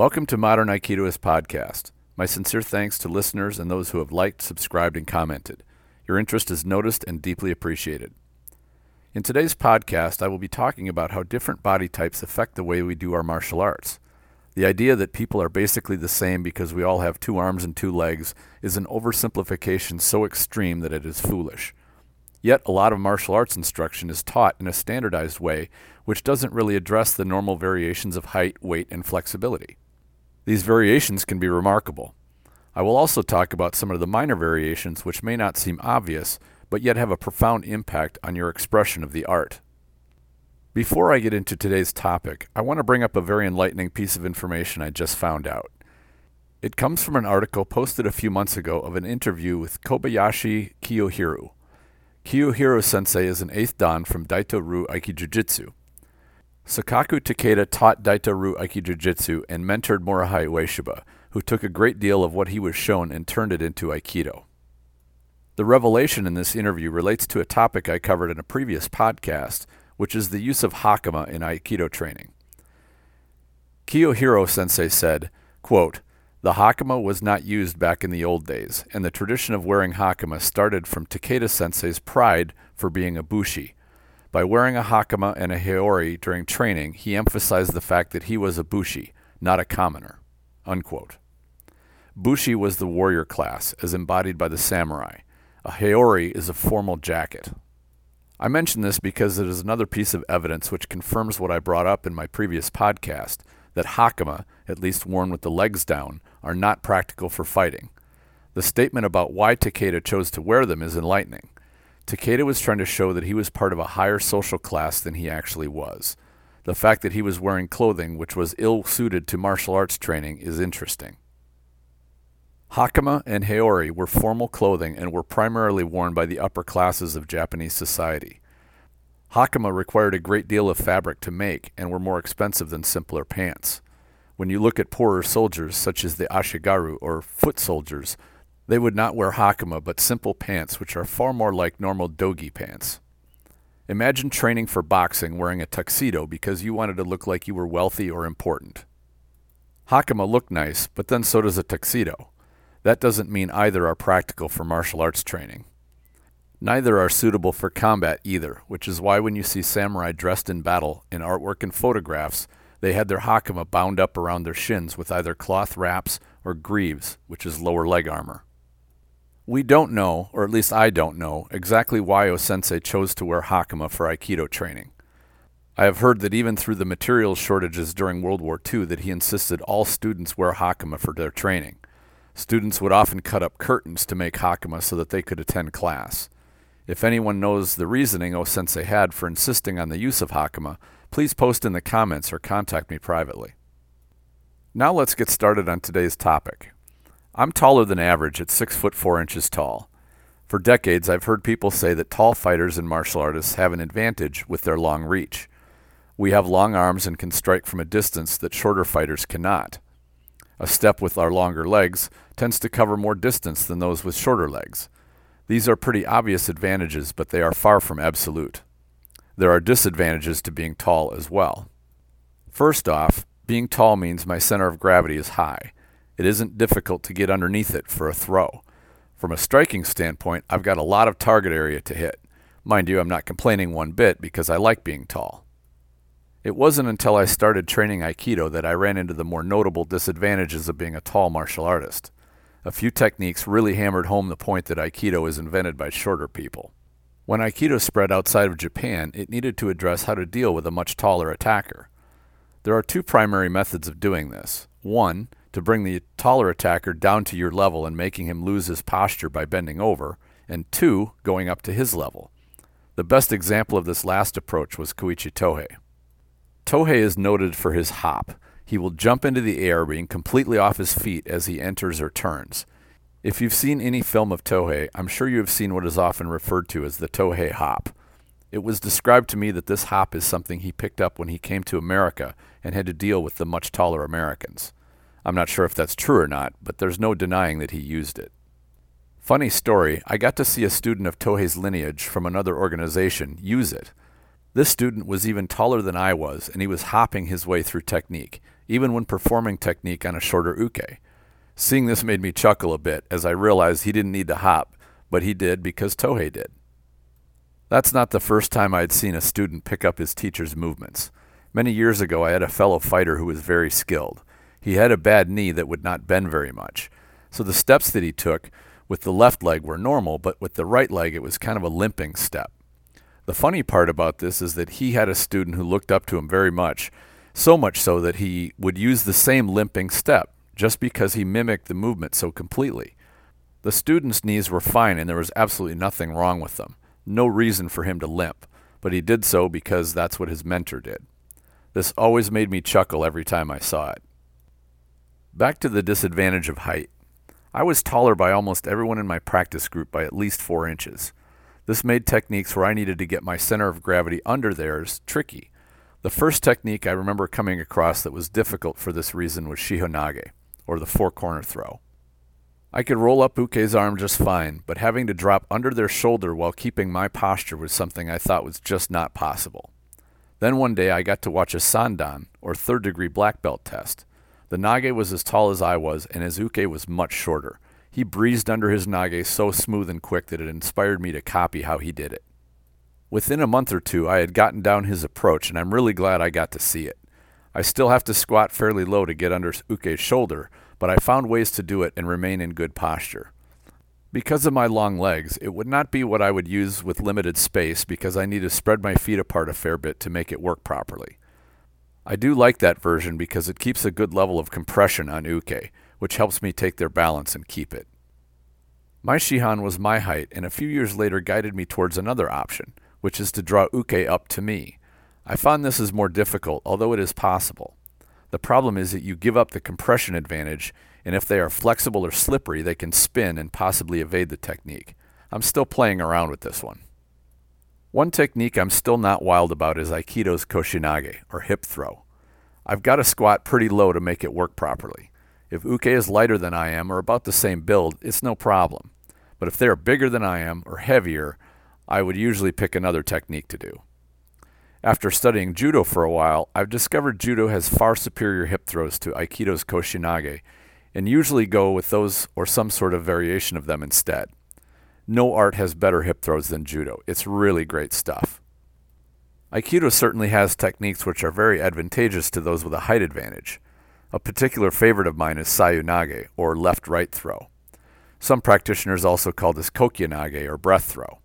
Welcome to Modern Aikidoist Podcast. My sincere thanks to listeners and those who have liked, subscribed, and commented. Your interest is noticed and deeply appreciated. In today's podcast, I will be talking about how different body types affect the way we do our martial arts. The idea that people are basically the same because we all have two arms and two legs is an oversimplification so extreme that it is foolish. Yet, a lot of martial arts instruction is taught in a standardized way, which doesn't really address the normal variations of height, weight, and flexibility. These variations can be remarkable. I will also talk about some of the minor variations which may not seem obvious, but yet have a profound impact on your expression of the art. Before I get into today's topic, I want to bring up a very enlightening piece of information I just found out. It comes from an article posted a few months ago of an interview with Kobayashi Kiyohiro. Kiyohiro sensei is an 8th Dan from Daito Ryu Aikijujutsu. Sokaku Takeda taught Daito Ryu Aikijujutsu and mentored Morihei Ueshiba, who took a great deal of what he was shown and turned it into Aikido. The revelation in this interview relates to a topic I covered in a previous podcast, which is the use of hakama in Aikido training. Kiyohiro sensei said, quote, The hakama was not used back in the old days, and the tradition of wearing hakama started from Takeda sensei's pride for being a bushi. By wearing a hakama and a haori during training, he emphasized the fact that he was a bushi, not a commoner. Unquote. Bushi was the warrior class, as embodied by the samurai. A haori is a formal jacket. I mention this because it is another piece of evidence which confirms what I brought up in my previous podcast that hakama, at least worn with the legs down, are not practical for fighting. The statement about why Takeda chose to wear them is enlightening. Takeda was trying to show that he was part of a higher social class than he actually was. The fact that he was wearing clothing which was ill suited to martial arts training is interesting. Hakama and haori were formal clothing and were primarily worn by the upper classes of Japanese society. Hakama required a great deal of fabric to make and were more expensive than simpler pants. When you look at poorer soldiers, such as the ashigaru or foot soldiers, they would not wear hakama but simple pants, which are far more like normal dogi pants. Imagine training for boxing wearing a tuxedo because you wanted to look like you were wealthy or important. Hakama look nice, but then so does a tuxedo. That doesn't mean either are practical for martial arts training. Neither are suitable for combat either, which is why when you see samurai dressed in battle in artwork and photographs, they had their hakama bound up around their shins with either cloth wraps or greaves, which is lower leg armor. We don't know, or at least I don't know, exactly why Osensei chose to wear hakama for Aikido training. I have heard that even through the materials shortages during World War II that he insisted all students wear hakama for their training. Students would often cut up curtains to make hakama so that they could attend class. If anyone knows the reasoning O Sensei had for insisting on the use of hakama, please post in the comments or contact me privately. Now let's get started on today's topic. I'm taller than average at 6 foot 4 inches tall. For decades, I've heard people say that tall fighters and martial artists have an advantage with their long reach. We have long arms and can strike from a distance that shorter fighters cannot. A step with our longer legs tends to cover more distance than those with shorter legs. These are pretty obvious advantages, but they are far from absolute. There are disadvantages to being tall as well. First off, being tall means my center of gravity is high. It isn't difficult to get underneath it for a throw. From a striking standpoint, I've got a lot of target area to hit. Mind you, I'm not complaining one bit because I like being tall. It wasn't until I started training Aikido that I ran into the more notable disadvantages of being a tall martial artist. A few techniques really hammered home the point that Aikido is invented by shorter people. When Aikido spread outside of Japan, it needed to address how to deal with a much taller attacker. There are two primary methods of doing this. One, to bring the taller attacker down to your level and making him lose his posture by bending over, and two, going up to his level. The best example of this last approach was Koichi Tohei. Tohei is noted for his hop. He will jump into the air, being completely off his feet as he enters or turns. If you've seen any film of Tohei, I'm sure you have seen what is often referred to as the Tohei hop. It was described to me that this hop is something he picked up when he came to America and had to deal with the much taller Americans. I'm not sure if that's true or not, but there's no denying that he used it. Funny story, I got to see a student of Tohei's lineage from another organization use it. This student was even taller than I was, and he was hopping his way through technique. even when performing technique on a shorter uke. Seeing this made me chuckle a bit as I realized he didn't need to hop, but he did because Tohei did. That's not the first time I had seen a student pick up his teacher's movements. Many years ago, I had a fellow fighter who was very skilled. He had a bad knee that would not bend very much. So the steps that he took with the left leg were normal, but with the right leg, it was kind of a limping step. The funny part about this is that he had a student who looked up to him very much, so much so that he would use the same limping step just because he mimicked the movement so completely. The student's knees were fine and there was absolutely nothing wrong with them. No reason for him to limp, but he did so because that's what his mentor did. This always made me chuckle every time I saw it. Back to the disadvantage of height. I was taller by almost everyone in my practice group by at least four inches. This made techniques where I needed to get my center of gravity under theirs tricky. The first technique I remember coming across that was difficult for this reason was Shihonage, or the four corner throw. I could roll up Uke's arm just fine, but having to drop under their shoulder while keeping my posture was something I thought was just not possible. Then one day I got to watch a Sandan, or third degree black belt test. The Nage was as tall as I was, and his Uke was much shorter. He breezed under his Nage so smooth and quick that it inspired me to copy how he did it. Within a month or two, I had gotten down his approach, and I'm really glad I got to see it. I still have to squat fairly low to get under Uke's shoulder, but I found ways to do it and remain in good posture. Because of my long legs, it would not be what I would use with limited space because I need to spread my feet apart a fair bit to make it work properly. I do like that version because it keeps a good level of compression on uke, which helps me take their balance and keep it. My Shihan was my height and a few years later guided me towards another option, which is to draw uke up to me. I find this is more difficult, although it is possible. The problem is that you give up the compression advantage, and if they are flexible or slippery, they can spin and possibly evade the technique. I'm still playing around with this one. One technique I'm still not wild about is Aikido's Koshinage, or hip throw. I've got to squat pretty low to make it work properly. If Uke is lighter than I am or about the same build, it's no problem. But if they are bigger than I am or heavier, I would usually pick another technique to do. After studying judo for a while, I've discovered judo has far superior hip throws to Aikido's Koshinage, and usually go with those or some sort of variation of them instead. No art has better hip throws than judo. It's really great stuff. Aikido certainly has techniques which are very advantageous to those with a height advantage. A particular favorite of mine is Sayunage, or left right throw. Some practitioners also call this Kokyunage, or breath throw.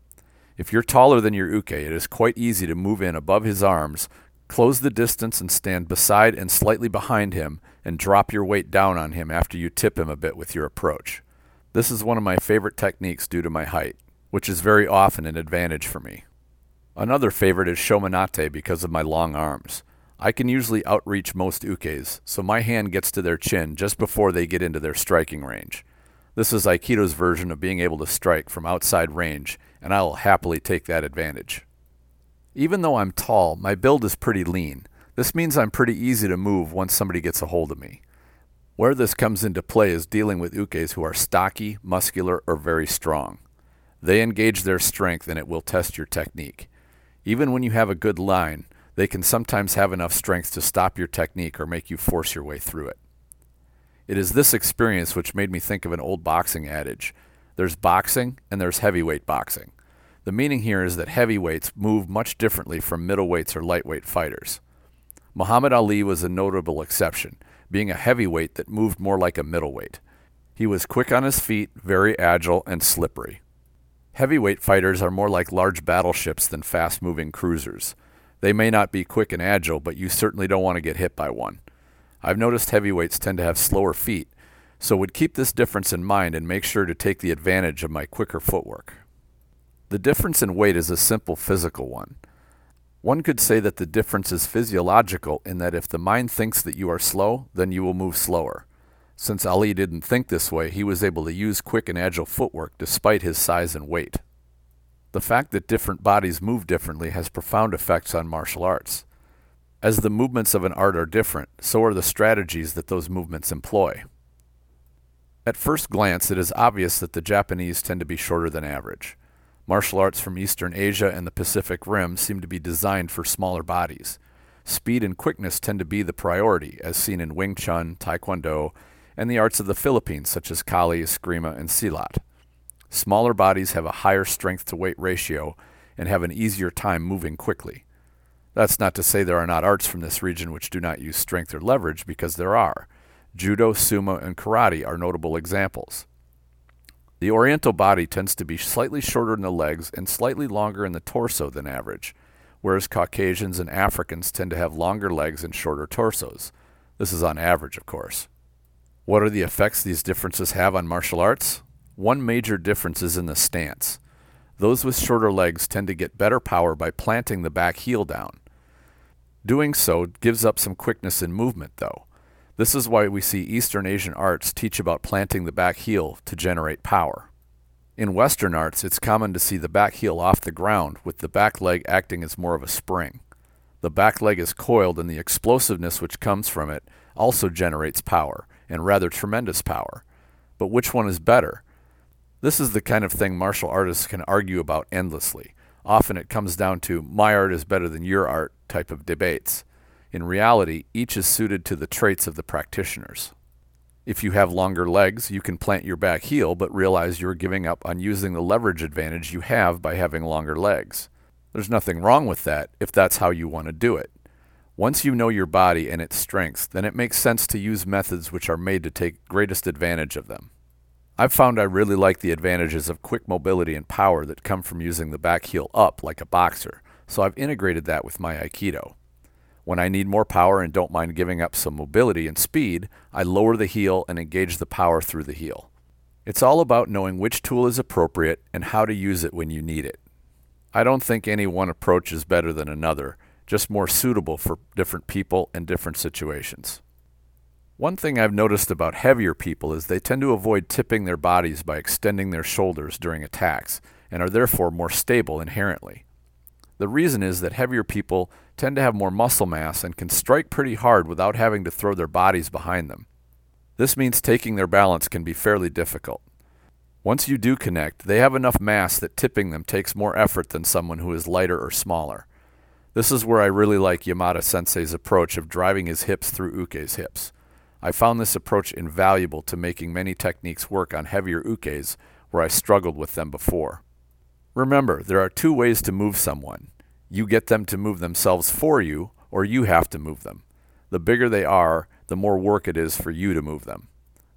If you're taller than your uke, it is quite easy to move in above his arms, close the distance and stand beside and slightly behind him, and drop your weight down on him after you tip him a bit with your approach. This is one of my favorite techniques due to my height, which is very often an advantage for me. Another favorite is shomenate because of my long arms. I can usually outreach most ukes, so my hand gets to their chin just before they get into their striking range. This is Aikido's version of being able to strike from outside range, and I will happily take that advantage. Even though I'm tall, my build is pretty lean. This means I'm pretty easy to move once somebody gets a hold of me. Where this comes into play is dealing with ukes who are stocky, muscular, or very strong. They engage their strength and it will test your technique. Even when you have a good line, they can sometimes have enough strength to stop your technique or make you force your way through it. It is this experience which made me think of an old boxing adage there's boxing and there's heavyweight boxing. The meaning here is that heavyweights move much differently from middleweights or lightweight fighters. Muhammad Ali was a notable exception, being a heavyweight that moved more like a middleweight. He was quick on his feet, very agile, and slippery. Heavyweight fighters are more like large battleships than fast moving cruisers. They may not be quick and agile, but you certainly don't want to get hit by one. I've noticed heavyweights tend to have slower feet, so would keep this difference in mind and make sure to take the advantage of my quicker footwork. The difference in weight is a simple physical one. One could say that the difference is physiological in that if the mind thinks that you are slow, then you will move slower. Since Ali didn't think this way, he was able to use quick and agile footwork despite his size and weight. The fact that different bodies move differently has profound effects on martial arts. As the movements of an art are different, so are the strategies that those movements employ. At first glance, it is obvious that the Japanese tend to be shorter than average. Martial arts from Eastern Asia and the Pacific Rim seem to be designed for smaller bodies. speed and quickness tend to be the priority, as seen in Wing Chun, Taekwondo, and the arts of the Philippines, such as Kali, Eskrima, and Silat. Smaller bodies have a higher strength to weight ratio and have an easier time moving quickly. That's not to say there are not arts from this region which do not use strength or leverage, because there are. Judo, sumo, and karate are notable examples. The Oriental body tends to be slightly shorter in the legs and slightly longer in the torso than average, whereas Caucasians and Africans tend to have longer legs and shorter torsos. This is on average, of course. What are the effects these differences have on martial arts? One major difference is in the stance. Those with shorter legs tend to get better power by planting the back heel down. Doing so gives up some quickness in movement, though. This is why we see Eastern Asian arts teach about planting the back heel to generate power. In Western arts, it's common to see the back heel off the ground with the back leg acting as more of a spring. The back leg is coiled and the explosiveness which comes from it also generates power, and rather tremendous power. But which one is better? This is the kind of thing martial artists can argue about endlessly. Often it comes down to my art is better than your art type of debates. In reality, each is suited to the traits of the practitioners. If you have longer legs, you can plant your back heel, but realize you're giving up on using the leverage advantage you have by having longer legs. There's nothing wrong with that if that's how you want to do it. Once you know your body and its strengths, then it makes sense to use methods which are made to take greatest advantage of them. I've found I really like the advantages of quick mobility and power that come from using the back heel up like a boxer, so I've integrated that with my Aikido. When I need more power and don't mind giving up some mobility and speed, I lower the heel and engage the power through the heel. It's all about knowing which tool is appropriate and how to use it when you need it. I don't think any one approach is better than another, just more suitable for different people and different situations. One thing I've noticed about heavier people is they tend to avoid tipping their bodies by extending their shoulders during attacks and are therefore more stable inherently. The reason is that heavier people tend to have more muscle mass and can strike pretty hard without having to throw their bodies behind them. This means taking their balance can be fairly difficult. Once you do connect, they have enough mass that tipping them takes more effort than someone who is lighter or smaller. This is where I really like Yamada Sensei's approach of driving his hips through Uke's hips. I found this approach invaluable to making many techniques work on heavier Ukes where I struggled with them before. Remember, there are two ways to move someone you get them to move themselves for you, or you have to move them. The bigger they are, the more work it is for you to move them.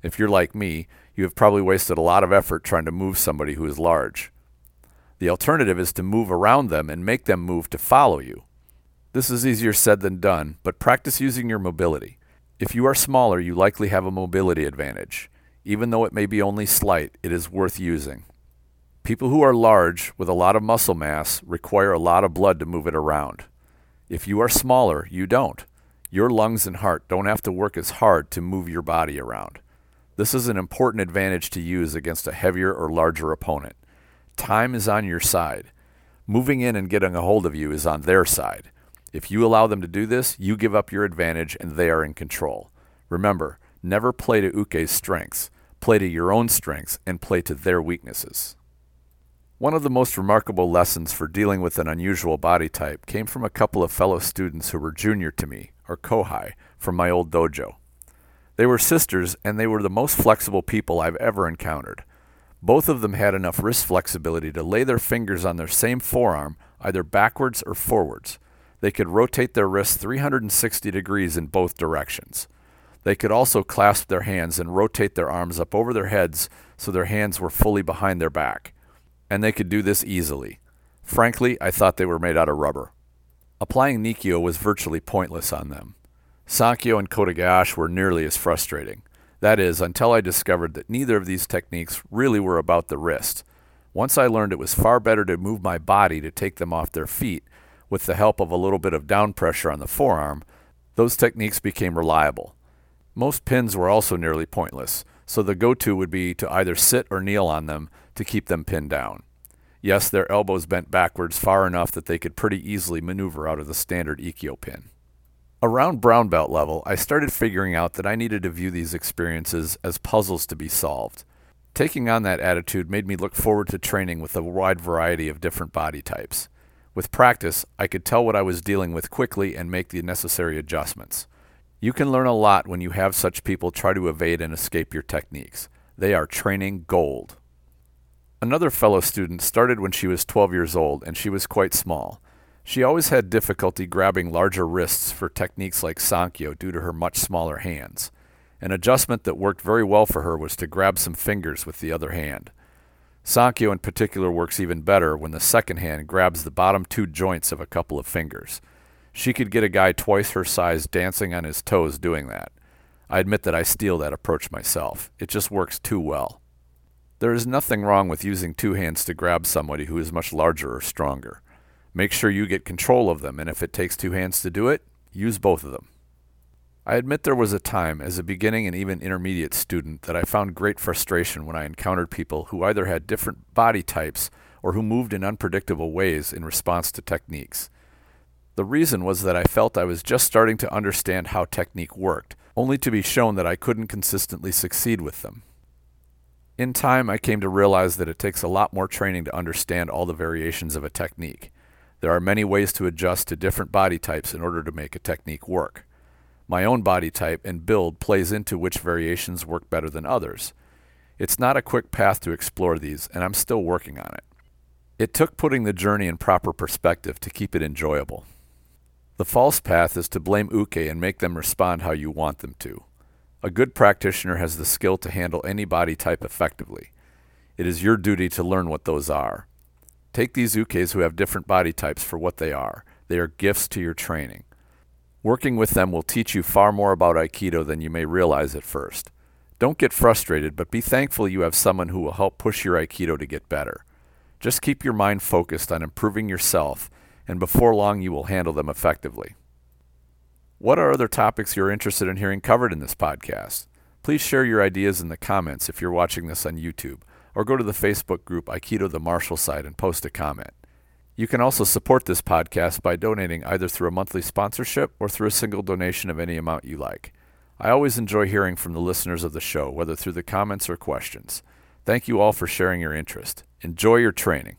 If you're like me, you have probably wasted a lot of effort trying to move somebody who is large. The alternative is to move around them and make them move to follow you. This is easier said than done, but practice using your mobility. If you are smaller, you likely have a mobility advantage. Even though it may be only slight, it is worth using. People who are large with a lot of muscle mass require a lot of blood to move it around. If you are smaller, you don't. Your lungs and heart don't have to work as hard to move your body around. This is an important advantage to use against a heavier or larger opponent. Time is on your side. Moving in and getting a hold of you is on their side. If you allow them to do this, you give up your advantage and they are in control. Remember, never play to Uke's strengths. Play to your own strengths and play to their weaknesses. One of the most remarkable lessons for dealing with an unusual body type came from a couple of fellow students who were junior to me, or kohai, from my old dojo. They were sisters, and they were the most flexible people I've ever encountered. Both of them had enough wrist flexibility to lay their fingers on their same forearm, either backwards or forwards. They could rotate their wrists 360 degrees in both directions. They could also clasp their hands and rotate their arms up over their heads so their hands were fully behind their back and they could do this easily. Frankly, I thought they were made out of rubber. Applying Nikyo was virtually pointless on them. Sankyo and Kotegaeshi were nearly as frustrating. That is, until I discovered that neither of these techniques really were about the wrist. Once I learned it was far better to move my body to take them off their feet, with the help of a little bit of down pressure on the forearm, those techniques became reliable. Most pins were also nearly pointless, so the go to would be to either sit or kneel on them to keep them pinned down. Yes, their elbows bent backwards far enough that they could pretty easily maneuver out of the standard Ikkyo pin. Around brown belt level, I started figuring out that I needed to view these experiences as puzzles to be solved. Taking on that attitude made me look forward to training with a wide variety of different body types. With practice, I could tell what I was dealing with quickly and make the necessary adjustments. You can learn a lot when you have such people try to evade and escape your techniques. They are training gold. Another fellow student started when she was 12 years old and she was quite small. She always had difficulty grabbing larger wrists for techniques like Sankyo due to her much smaller hands. An adjustment that worked very well for her was to grab some fingers with the other hand. Sankyo in particular works even better when the second hand grabs the bottom two joints of a couple of fingers. She could get a guy twice her size dancing on his toes doing that. I admit that I steal that approach myself. It just works too well. There is nothing wrong with using two hands to grab somebody who is much larger or stronger. Make sure you get control of them, and if it takes two hands to do it, use both of them. I admit there was a time, as a beginning and even intermediate student, that I found great frustration when I encountered people who either had different body types or who moved in unpredictable ways in response to techniques. The reason was that I felt I was just starting to understand how technique worked, only to be shown that I couldn't consistently succeed with them. In time, I came to realize that it takes a lot more training to understand all the variations of a technique. There are many ways to adjust to different body types in order to make a technique work. My own body type and build plays into which variations work better than others. It's not a quick path to explore these, and I'm still working on it. It took putting the journey in proper perspective to keep it enjoyable. The false path is to blame uke and make them respond how you want them to. A good practitioner has the skill to handle any body type effectively. It is your duty to learn what those are. Take these ukes who have different body types for what they are. They are gifts to your training. Working with them will teach you far more about Aikido than you may realize at first. Don't get frustrated, but be thankful you have someone who will help push your Aikido to get better. Just keep your mind focused on improving yourself, and before long you will handle them effectively. What are other topics you're interested in hearing covered in this podcast? Please share your ideas in the comments if you're watching this on YouTube, or go to the Facebook group Aikido the Martial Side and post a comment. You can also support this podcast by donating either through a monthly sponsorship or through a single donation of any amount you like. I always enjoy hearing from the listeners of the show, whether through the comments or questions. Thank you all for sharing your interest. Enjoy your training.